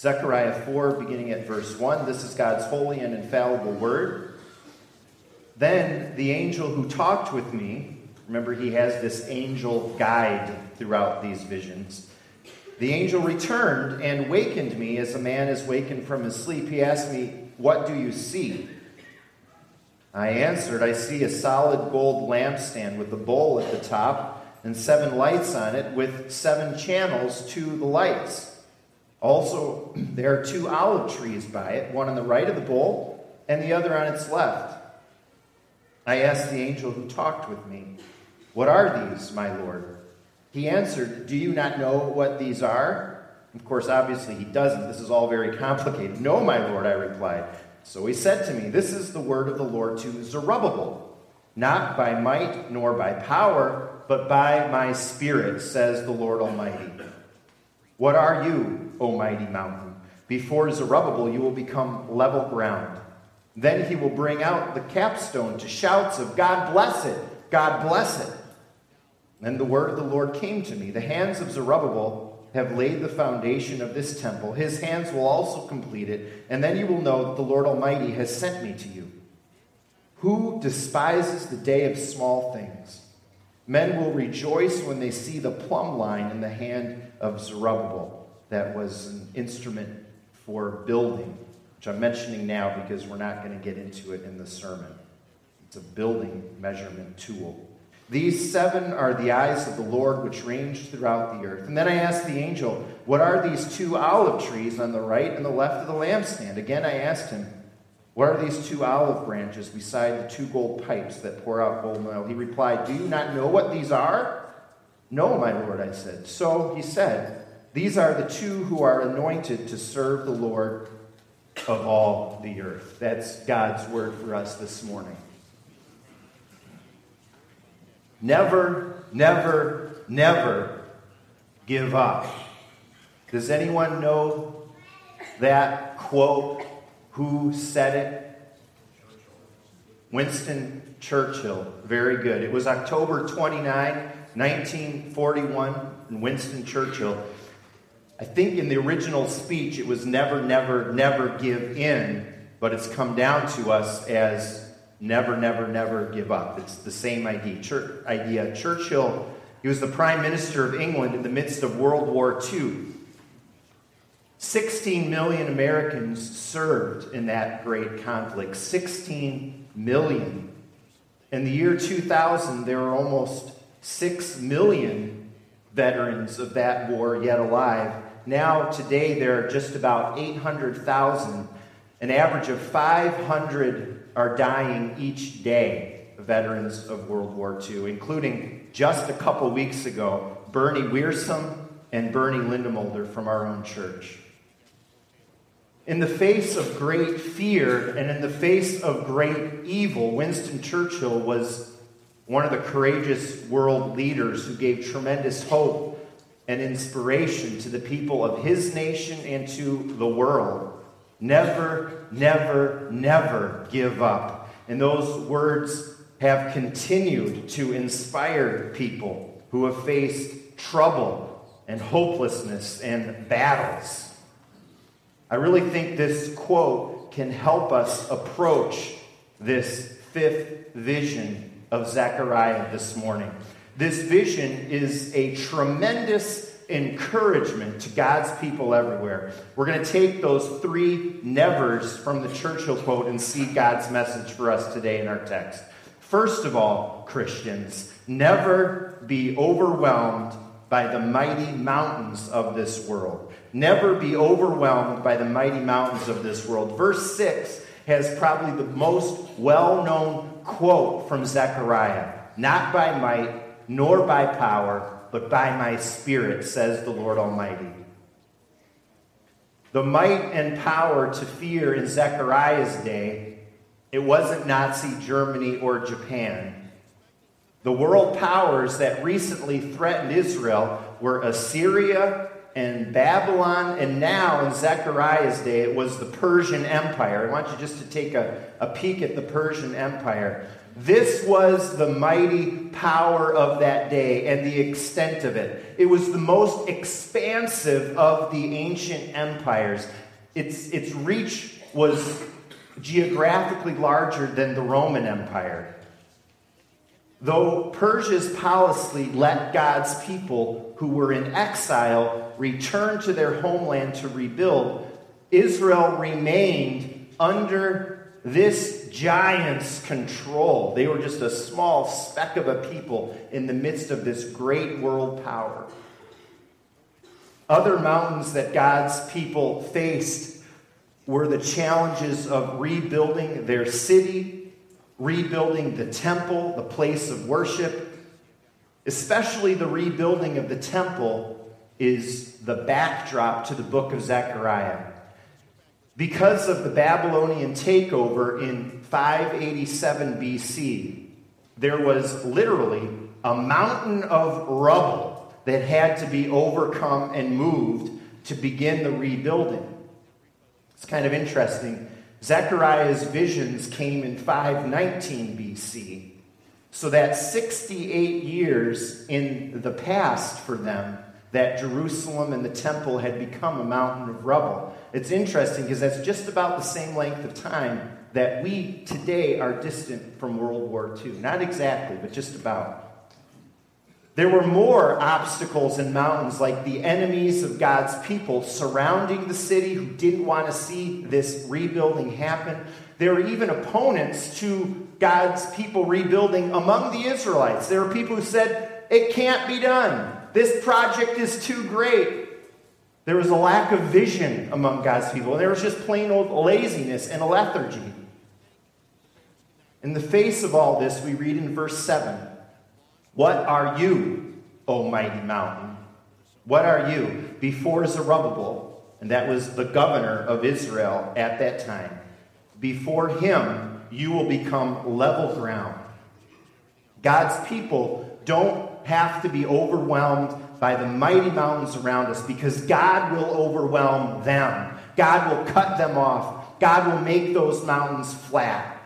Zechariah 4, beginning at verse 1. This is God's holy and infallible word. Then the angel who talked with me, remember he has this angel guide throughout these visions. The angel returned and wakened me as a man is wakened from his sleep. He asked me, What do you see? I answered, I see a solid gold lampstand with a bowl at the top and seven lights on it, with seven channels to the lights. Also, there are two olive trees by it, one on the right of the bowl and the other on its left. I asked the angel who talked with me, What are these, my Lord? He answered, Do you not know what these are? Of course, obviously, he doesn't. This is all very complicated. No, my Lord, I replied. So he said to me, This is the word of the Lord to Zerubbabel, not by might nor by power, but by my spirit, says the Lord Almighty. What are you, O mighty mountain? Before Zerubbabel, you will become level ground. Then he will bring out the capstone to shouts of God bless it, God bless it. Then the word of the Lord came to me The hands of Zerubbabel have laid the foundation of this temple. His hands will also complete it, and then you will know that the Lord Almighty has sent me to you. Who despises the day of small things? Men will rejoice when they see the plumb line in the hand of Zerubbabel. That was an instrument for building, which I'm mentioning now because we're not going to get into it in the sermon. It's a building measurement tool. These seven are the eyes of the Lord which range throughout the earth. And then I asked the angel, What are these two olive trees on the right and the left of the lampstand? Again I asked him, What are these two olive branches beside the two gold pipes that pour out golden oil? He replied, Do you not know what these are? No, my Lord, I said. So he said, These are the two who are anointed to serve the Lord of all the earth. That's God's word for us this morning. Never, never, never give up. Does anyone know that quote? Who said it? Winston Churchill. Very good. It was October 29, 1941, in Winston Churchill. I think in the original speech it was never, never, never give in, but it's come down to us as never, never, never give up. It's the same idea. Church, idea. Churchill, he was the Prime Minister of England in the midst of World War II. 16 million Americans served in that great conflict. 16 million. In the year 2000, there were almost 6 million veterans of that war yet alive. Now, today, there are just about 800,000, an average of 500 are dying each day, veterans of World War II, including just a couple weeks ago, Bernie Wiersum and Bernie Lindemulder from our own church. In the face of great fear and in the face of great evil, Winston Churchill was one of the courageous world leaders who gave tremendous hope and inspiration to the people of his nation and to the world. Never, never, never give up. And those words have continued to inspire people who have faced trouble and hopelessness and battles. I really think this quote can help us approach this fifth vision of Zechariah this morning. This vision is a tremendous encouragement to God's people everywhere. We're going to take those three nevers from the Churchill quote and see God's message for us today in our text. First of all, Christians, never be overwhelmed by the mighty mountains of this world. Never be overwhelmed by the mighty mountains of this world. Verse 6 has probably the most well known quote from Zechariah Not by might, nor by power, but by my Spirit, says the Lord Almighty. The might and power to fear in Zechariah's day, it wasn't Nazi Germany or Japan. The world powers that recently threatened Israel were Assyria and Babylon, and now in Zechariah's day, it was the Persian Empire. I want you just to take a, a peek at the Persian Empire. This was the mighty power of that day and the extent of it. It was the most expansive of the ancient empires. Its, its reach was geographically larger than the Roman Empire. Though Persia's policy let God's people who were in exile return to their homeland to rebuild, Israel remained under this giant's control. They were just a small speck of a people in the midst of this great world power. Other mountains that God's people faced were the challenges of rebuilding their city, rebuilding the temple, the place of worship. Especially the rebuilding of the temple is the backdrop to the book of Zechariah. Because of the Babylonian takeover in 587 BC, there was literally a mountain of rubble that had to be overcome and moved to begin the rebuilding. It's kind of interesting. Zechariah's visions came in 519 BC. So that's 68 years in the past for them that Jerusalem and the temple had become a mountain of rubble. It's interesting because that's just about the same length of time that we today are distant from World War II. Not exactly, but just about. There were more obstacles and mountains, like the enemies of God's people surrounding the city who didn't want to see this rebuilding happen. There were even opponents to God's people rebuilding among the Israelites. There were people who said, It can't be done. This project is too great. There was a lack of vision among God's people, there was just plain old laziness and a lethargy. In the face of all this, we read in verse 7 What are you, O mighty mountain? What are you? Before Zerubbabel, and that was the governor of Israel at that time, before him you will become level ground. God's people don't have to be overwhelmed by the mighty mountains around us because God will overwhelm them. God will cut them off. God will make those mountains flat.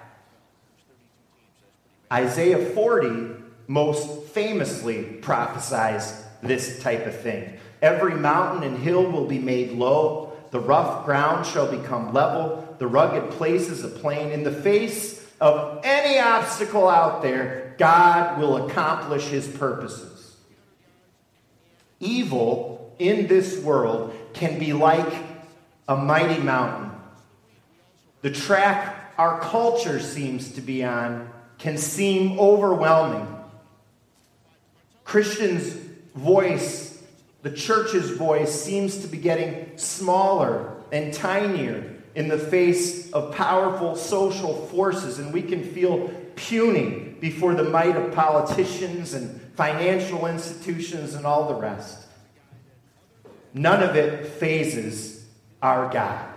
Isaiah 40 most famously prophesies this type of thing. Every mountain and hill will be made low, the rough ground shall become level, the rugged places a plain. In the face of any obstacle out there, God will accomplish his purposes. Evil in this world can be like a mighty mountain. The track our culture seems to be on can seem overwhelming. Christians' voice, the church's voice, seems to be getting smaller and tinier in the face of powerful social forces, and we can feel puny before the might of politicians and financial institutions and all the rest. None of it fazes our God.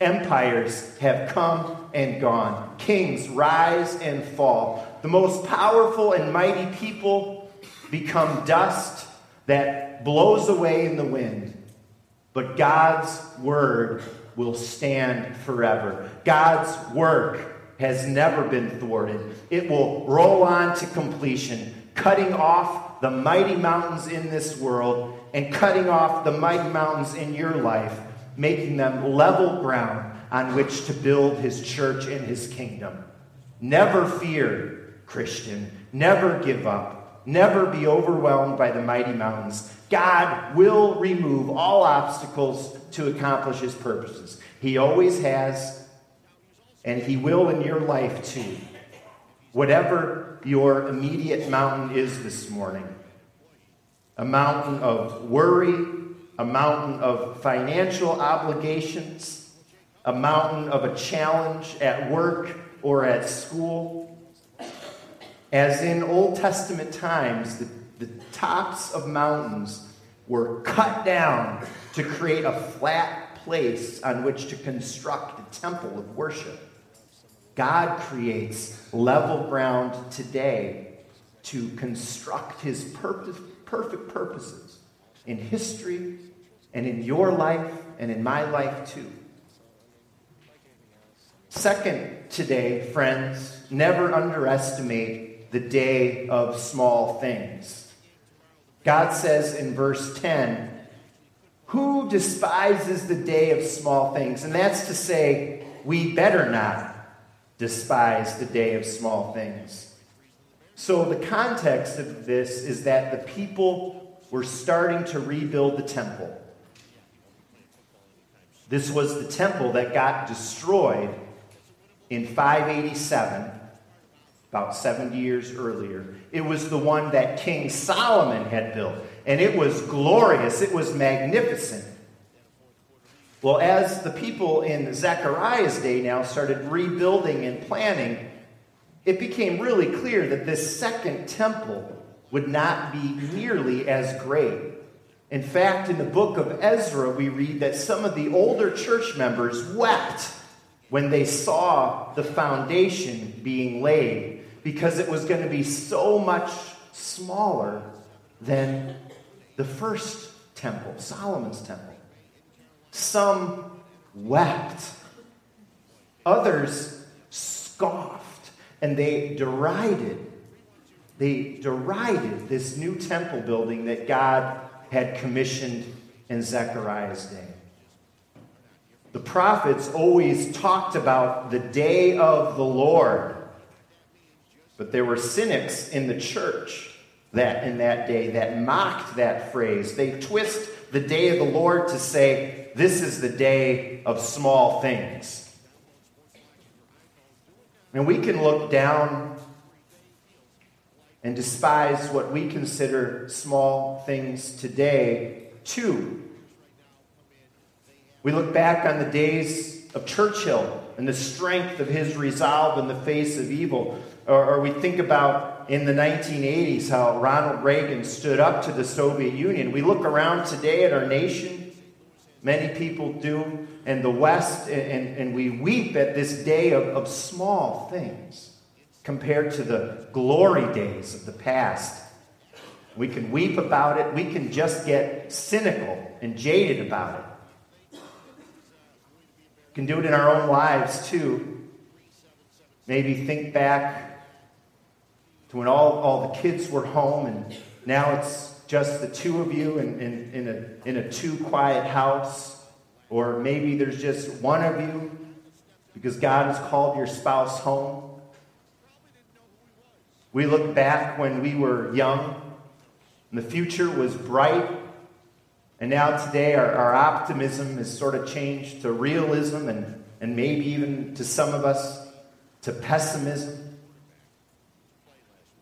Empires have come and gone, kings rise and fall. The most powerful and mighty people become dust that blows away in the wind. But God's word will stand forever. God's work has never been thwarted. It will roll on to completion, cutting off the mighty mountains in this world and cutting off the mighty mountains in your life, making them level ground on which to build his church and his kingdom. Never fear, Christian. Never give up. Never be overwhelmed by the mighty mountains. God will remove all obstacles to accomplish his purposes. He always has, and He will in your life too. Whatever your immediate mountain is this morning a mountain of worry, a mountain of financial obligations, a mountain of a challenge at work or at school. As in Old Testament times, the, the tops of mountains were cut down to create a flat place on which to construct a temple of worship. God creates level ground today to construct his purpose, perfect purposes in history and in your life and in my life too. Second, today, friends, never underestimate the day of small things. God says in verse 10, Who despises the day of small things? And that's to say, we better not despise the day of small things. So, the context of this is that the people were starting to rebuild the temple. This was the temple that got destroyed in 587, about 70 years earlier. It was the one that King Solomon had built, and it was glorious, it was magnificent. Well, as the people in Zechariah's day now started rebuilding and planning, it became really clear that this second temple would not be nearly as great. In fact, in the book of Ezra, we read that some of the older church members wept when they saw the foundation being laid because it was going to be so much smaller than the first temple, Solomon's temple. Some wept, others scoffed, and they derided. They derided this new temple building that God had commissioned in Zechariah's day. The prophets always talked about the day of the Lord, but there were cynics in the church that in that day that mocked that phrase. They twist the day of the Lord to say this is the day of small things. And we can look down and despise what we consider small things today, too. We look back on the days of Churchill and the strength of his resolve in the face of evil. Or, or, we think about in the 1980s how Ronald Reagan stood up to the Soviet Union. We look around today at our nation Many people do, in the West, and, and we weep at this day of, of small things compared to the glory days of the past. We can weep about it, we can just get cynical and jaded about it. We can do it in our own lives too. Maybe think back to when all, all the kids were home and now it's just the two of you in, in, in, a, in a too quiet house, or maybe there's just one of you because God has called your spouse home. We look back when we were young and the future was bright, and now today our, our optimism has sort of changed to realism and, and maybe even to some of us to pessimism.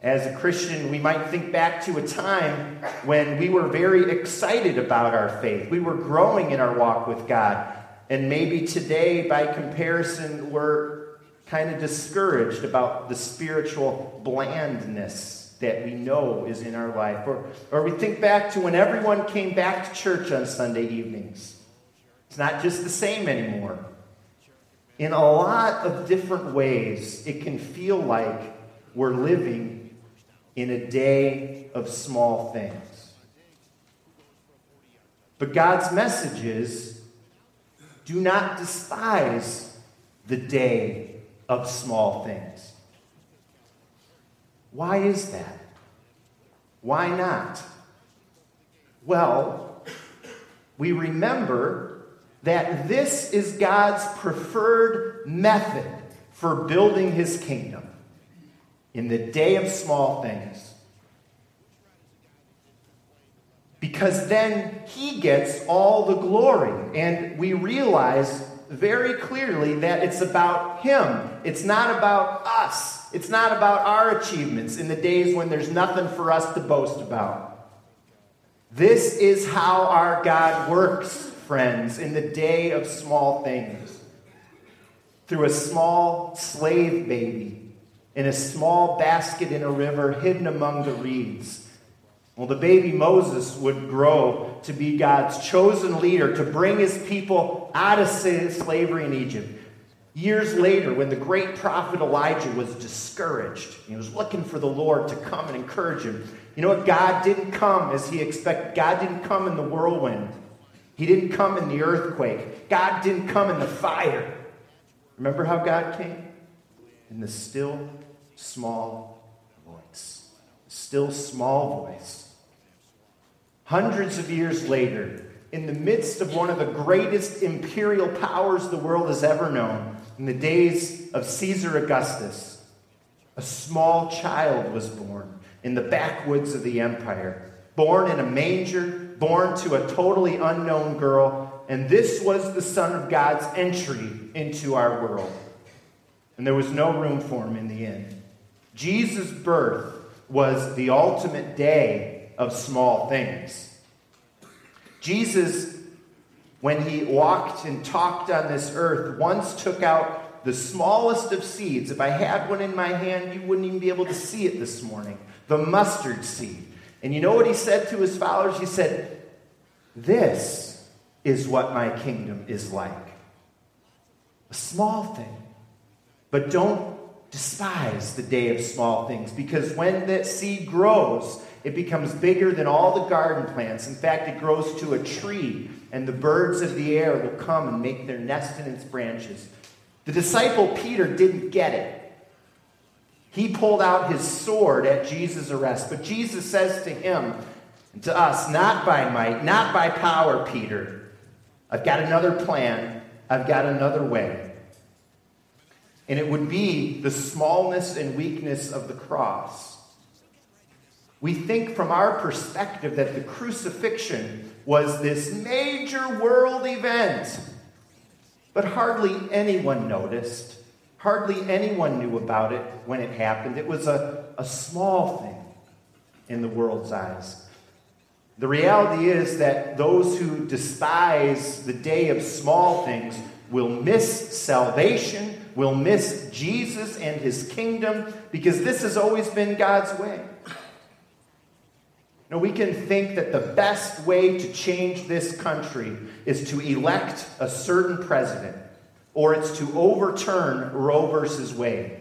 As a Christian, we might think back to a time when we were very excited about our faith. We were growing in our walk with God. And maybe today, by comparison, we're kind of discouraged about the spiritual blandness that we know is in our life. Or, or we think back to when everyone came back to church on Sunday evenings. It's not just the same anymore. In a lot of different ways, it can feel like we're living in a day of small things. But God's message is do not despise the day of small things. Why is that? Why not? Well, we remember that this is God's preferred method for building his kingdom in the day of small things. Because then he gets all the glory. And we realize very clearly that it's about him. It's not about us. It's not about our achievements in the days when there's nothing for us to boast about. This is how our God works, friends, in the day of small things. Through a small slave baby in a small basket in a river hidden among the reeds. Well, the baby Moses would grow to be God's chosen leader to bring his people out of slavery in Egypt. Years later, when the great prophet Elijah was discouraged, he was looking for the Lord to come and encourage him. You know what? God didn't come as he expected. God didn't come in the whirlwind. He didn't come in the earthquake. God didn't come in the fire. Remember how God came? In the still, small voice. Still, small voice. Hundreds of years later, in the midst of one of the greatest imperial powers the world has ever known, in the days of Caesar Augustus, a small child was born in the backwoods of the empire, born in a manger, born to a totally unknown girl, and this was the Son of God's entry into our world. And there was no room for him in the inn. Jesus' birth was the ultimate day of small things. Jesus, when he walked and talked on this earth, once took out the smallest of seeds. If I had one in my hand, you wouldn't even be able to see it this morning the mustard seed. And you know what he said to his followers? He said, This is what my kingdom is like. A small thing. But don't despise the day of small things because when that seed grows, it becomes bigger than all the garden plants. In fact, it grows to a tree, and the birds of the air will come and make their nest in its branches. The disciple Peter didn't get it. He pulled out his sword at Jesus' arrest, but Jesus says to him and to us, Not by might, not by power, Peter. I've got another plan, I've got another way. And it would be the smallness and weakness of the cross we think from our perspective that the crucifixion was this major world event. But hardly anyone noticed. Hardly anyone knew about it when it happened. It was a, a small thing in the world's eyes. The reality is that those who despise the day of small things will miss salvation, will miss Jesus and his kingdom, because this has always been God's way. Now, we can think that the best way to change this country is to elect a certain president or it's to overturn Roe versus Wade.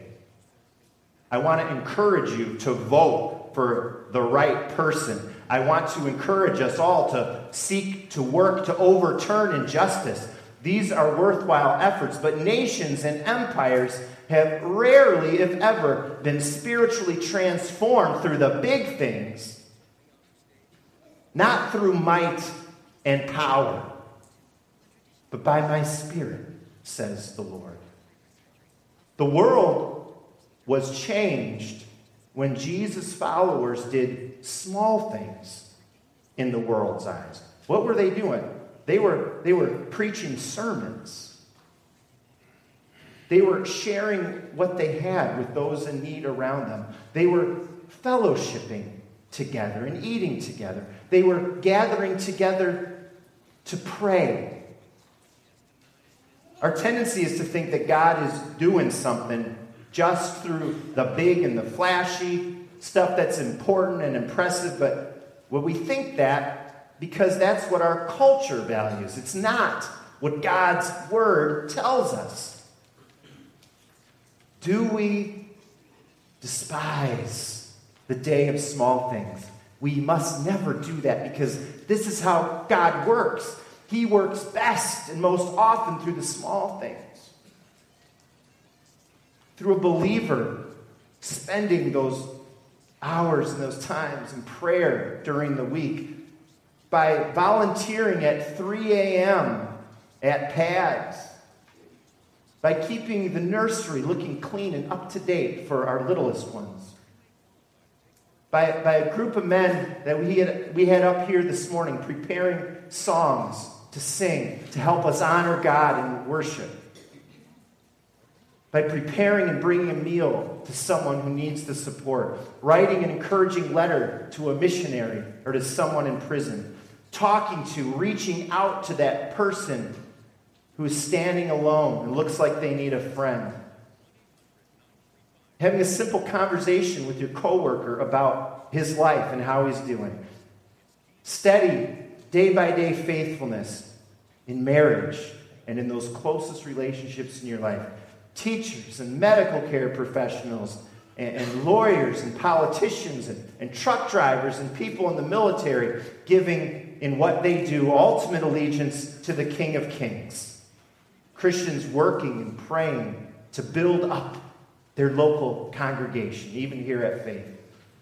I want to encourage you to vote for the right person. I want to encourage us all to seek to work to overturn injustice. These are worthwhile efforts, but nations and empires have rarely, if ever, been spiritually transformed through the big things not through might and power, but by my Spirit, says the Lord. The world was changed when Jesus' followers did small things in the world's eyes. What were they doing? They were, they were preaching sermons. They were sharing what they had with those in need around them. They were fellowshipping together and eating together. They were gathering together to pray. Our tendency is to think that God is doing something just through the big and the flashy stuff that's important and impressive, but when we think that because that's what our culture values. It's not what God's word tells us. Do we despise the day of small things. We must never do that because this is how God works. He works best and most often through the small things. Through a believer spending those hours and those times in prayer during the week, by volunteering at 3 a.m. at PADS, by keeping the nursery looking clean and up to date for our littlest ones by, by a group of men that we had, we had up here this morning preparing songs to sing to help us honor God and worship. By preparing and bringing a meal to someone who needs the support, writing an encouraging letter to a missionary or to someone in prison, talking to, reaching out to that person who is standing alone and looks like they need a friend having a simple conversation with your coworker about his life and how he's doing. Steady, day by day faithfulness in marriage and in those closest relationships in your life. Teachers and medical care professionals and, and lawyers and politicians and, and truck drivers and people in the military giving in what they do ultimate allegiance to the King of Kings Christians working and praying to build up their local congregation, even here at Faith.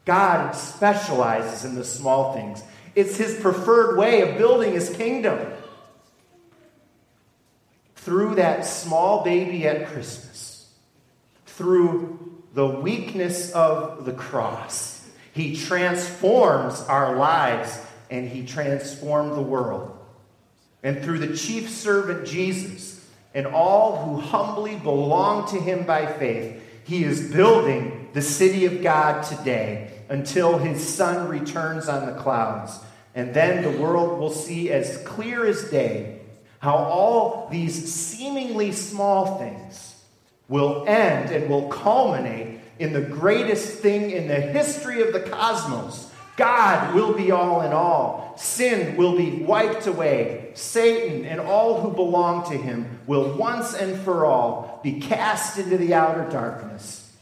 God specializes in the small things. It's his preferred way of building his kingdom. Through that small baby at Christmas, through the weakness of the cross, he transforms our lives and he transformed the world. And through the chief servant Jesus and all who humbly belong to him by faith, he is building the city of God today until his son returns on the clouds. And then the world will see as clear as day how all these seemingly small things will end and will culminate in the greatest thing in the history of the cosmos. God will be all in all. Sin will be wiped away. Satan and all who belong to him will once and for all be cast into the outer darkness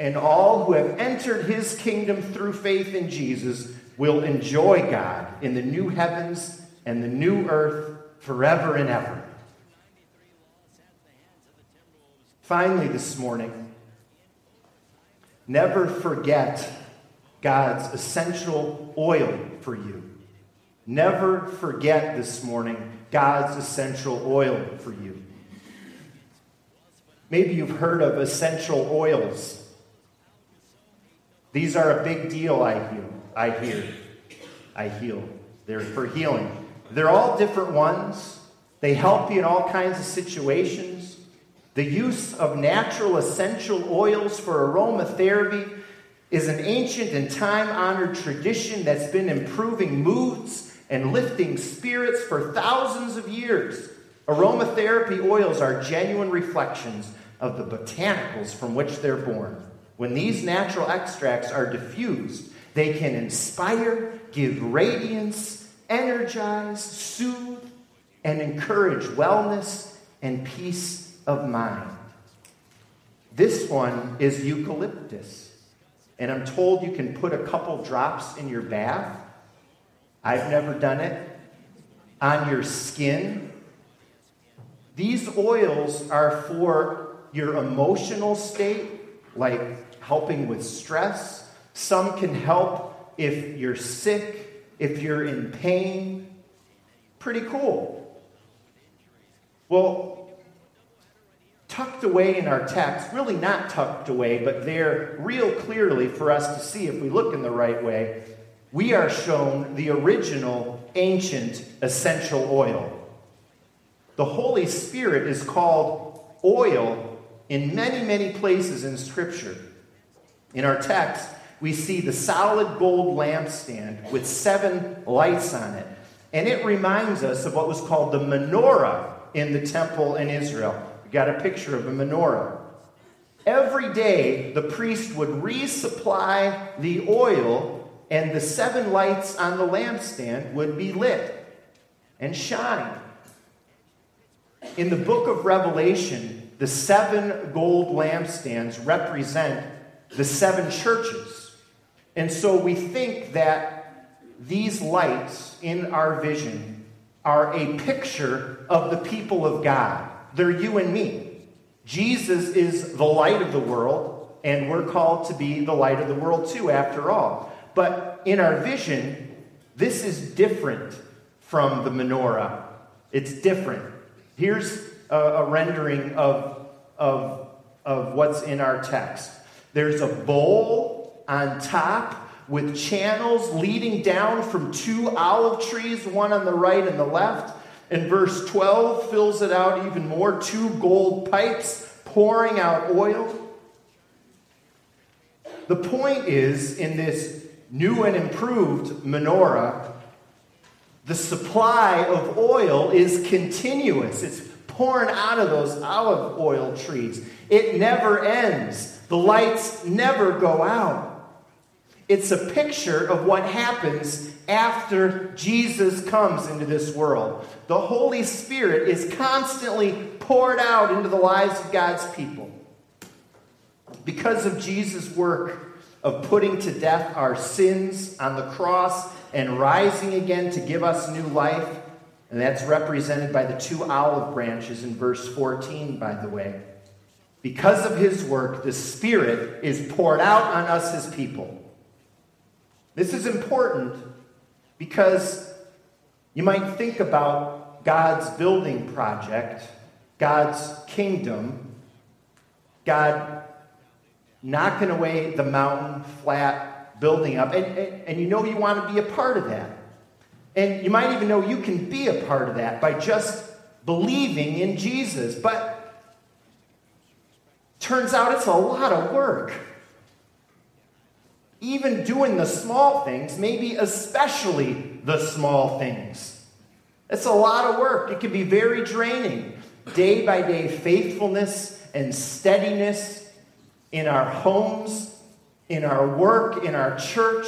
and all who have entered his kingdom through faith in Jesus will enjoy God in the new heavens and the new earth forever and ever. Finally, this morning, never forget God's essential oil for you. Never forget this morning God's essential oil for you. Maybe you've heard of essential oils. These are a big deal, I hear. I hear. I heal. They're for healing. They're all different ones. They help you in all kinds of situations. The use of natural essential oils for aromatherapy is an ancient and time honored tradition that's been improving moods and lifting spirits for thousands of years. Aromatherapy oils are genuine reflections of the botanicals from which they're born. When these natural extracts are diffused, they can inspire, give radiance, energize, soothe, and encourage wellness and peace of mind. This one is eucalyptus. And I'm told you can put a couple drops in your bath. I've never done it. On your skin. These oils are for your emotional state, like helping with stress. Some can help if you're sick, if you're in pain. Pretty cool. Well, tucked away in our text, really not tucked away, but there real clearly for us to see if we look in the right way, we are shown the original ancient essential oil. The Holy Spirit is called oil in many, many places in Scripture. In our text, we see the solid gold lampstand with seven lights on it. And it reminds us of what was called the menorah in the temple in Israel. We got a picture of a menorah. Every day, the priest would resupply the oil, and the seven lights on the lampstand would be lit and shine. In the book of Revelation, the seven gold lampstands represent the seven churches. And so we think that these lights in our vision are a picture of the people of God. They're you and me. Jesus is the light of the world, and we're called to be the light of the world too, after all. But in our vision, this is different from the menorah. It's different. Here's a, a rendering of, of, of what's in our text. There's a bowl on top with channels leading down from two olive trees, one on the right and the left. And verse 12 fills it out even more two gold pipes pouring out oil. The point is, in this new and improved menorah, the supply of oil is continuous. It's pouring out of those olive oil trees. It never ends. The lights never go out. It's a picture of what happens after Jesus comes into this world. The Holy Spirit is constantly poured out into the lives of God's people. Because of Jesus' work of putting to death our sins on the cross and rising again to give us new life, And that's represented by the two olive branches in verse 14, by the way. Because of his work, the Spirit is poured out on us, his people. This is important because you might think about God's building project, God's kingdom, God knocking away the mountain, flat, building up. And, and, and, you know you want to be a part of that. And you might even know you can be a part of that by just believing in Jesus. But turns out it's a lot of work. Even doing the small things, maybe especially the small things. It's a lot of work. It can be very draining. Day by day faithfulness and steadiness in our homes, in our work, in our church,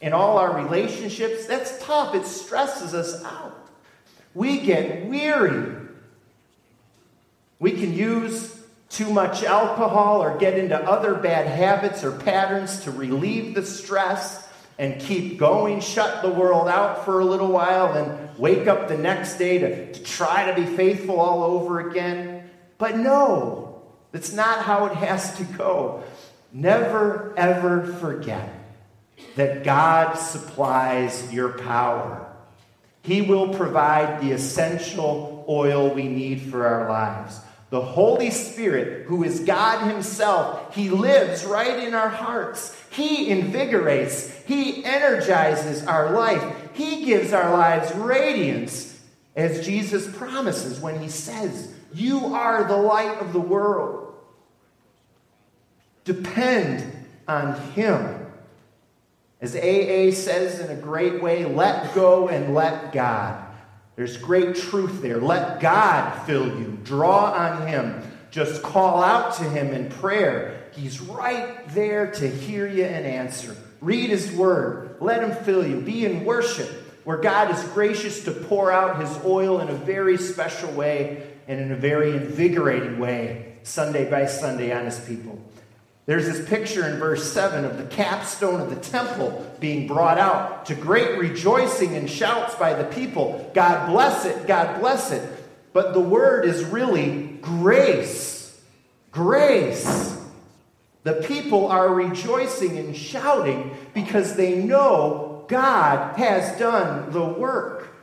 in all our relationships. That's tough. It stresses us out. We get weary. We can use too much alcohol or get into other bad habits or patterns to relieve the stress and keep going, shut the world out for a little while, then wake up the next day to, to try to be faithful all over again. But no, that's not how it has to go. Never, ever forget that God supplies your power. He will provide the essential oil we need for our lives. The Holy Spirit, who is God Himself, He lives right in our hearts. He invigorates, He energizes our life, He gives our lives radiance, as Jesus promises when He says, You are the light of the world. Depend on Him. As AA says in a great way, let go and let God. There's great truth there. Let God fill you. Draw on Him. Just call out to Him in prayer. He's right there to hear you and answer. Read His Word. Let Him fill you. Be in worship, where God is gracious to pour out His oil in a very special way and in a very invigorating way, Sunday by Sunday, on His people. There's this picture in verse 7 of the capstone of the temple being brought out to great rejoicing and shouts by the people. God bless it, God bless it. But the word is really grace. Grace. The people are rejoicing and shouting because they know God has done the work.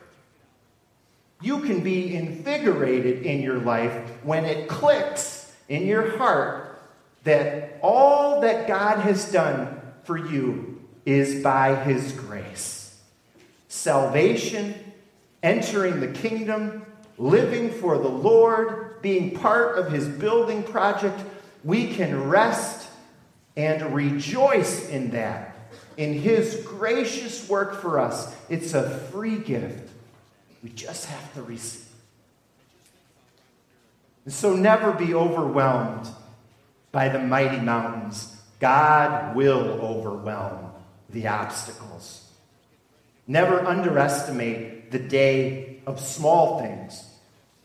You can be invigorated in your life when it clicks in your heart that all that God has done for you is by His grace. Salvation, entering the kingdom, living for the Lord, being part of His building project, we can rest and rejoice in that, in His gracious work for us. It's a free gift. We just have to receive. And so never be overwhelmed by the mighty mountains, God will overwhelm the obstacles. Never underestimate the day of small things.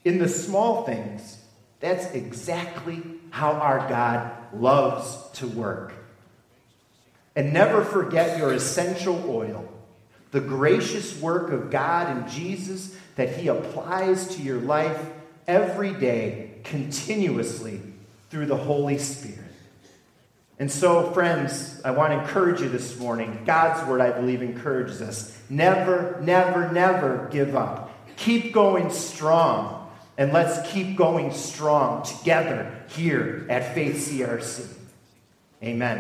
In the small things, that's exactly how our God loves to work. And never forget your essential oil, the gracious work of God and Jesus that He applies to your life every day, continuously through the Holy Spirit. And so, friends, I want to encourage you this morning. God's word, I believe, encourages us. Never, never, never give up. Keep going strong. And let's keep going strong together here at Faith CRC. Amen.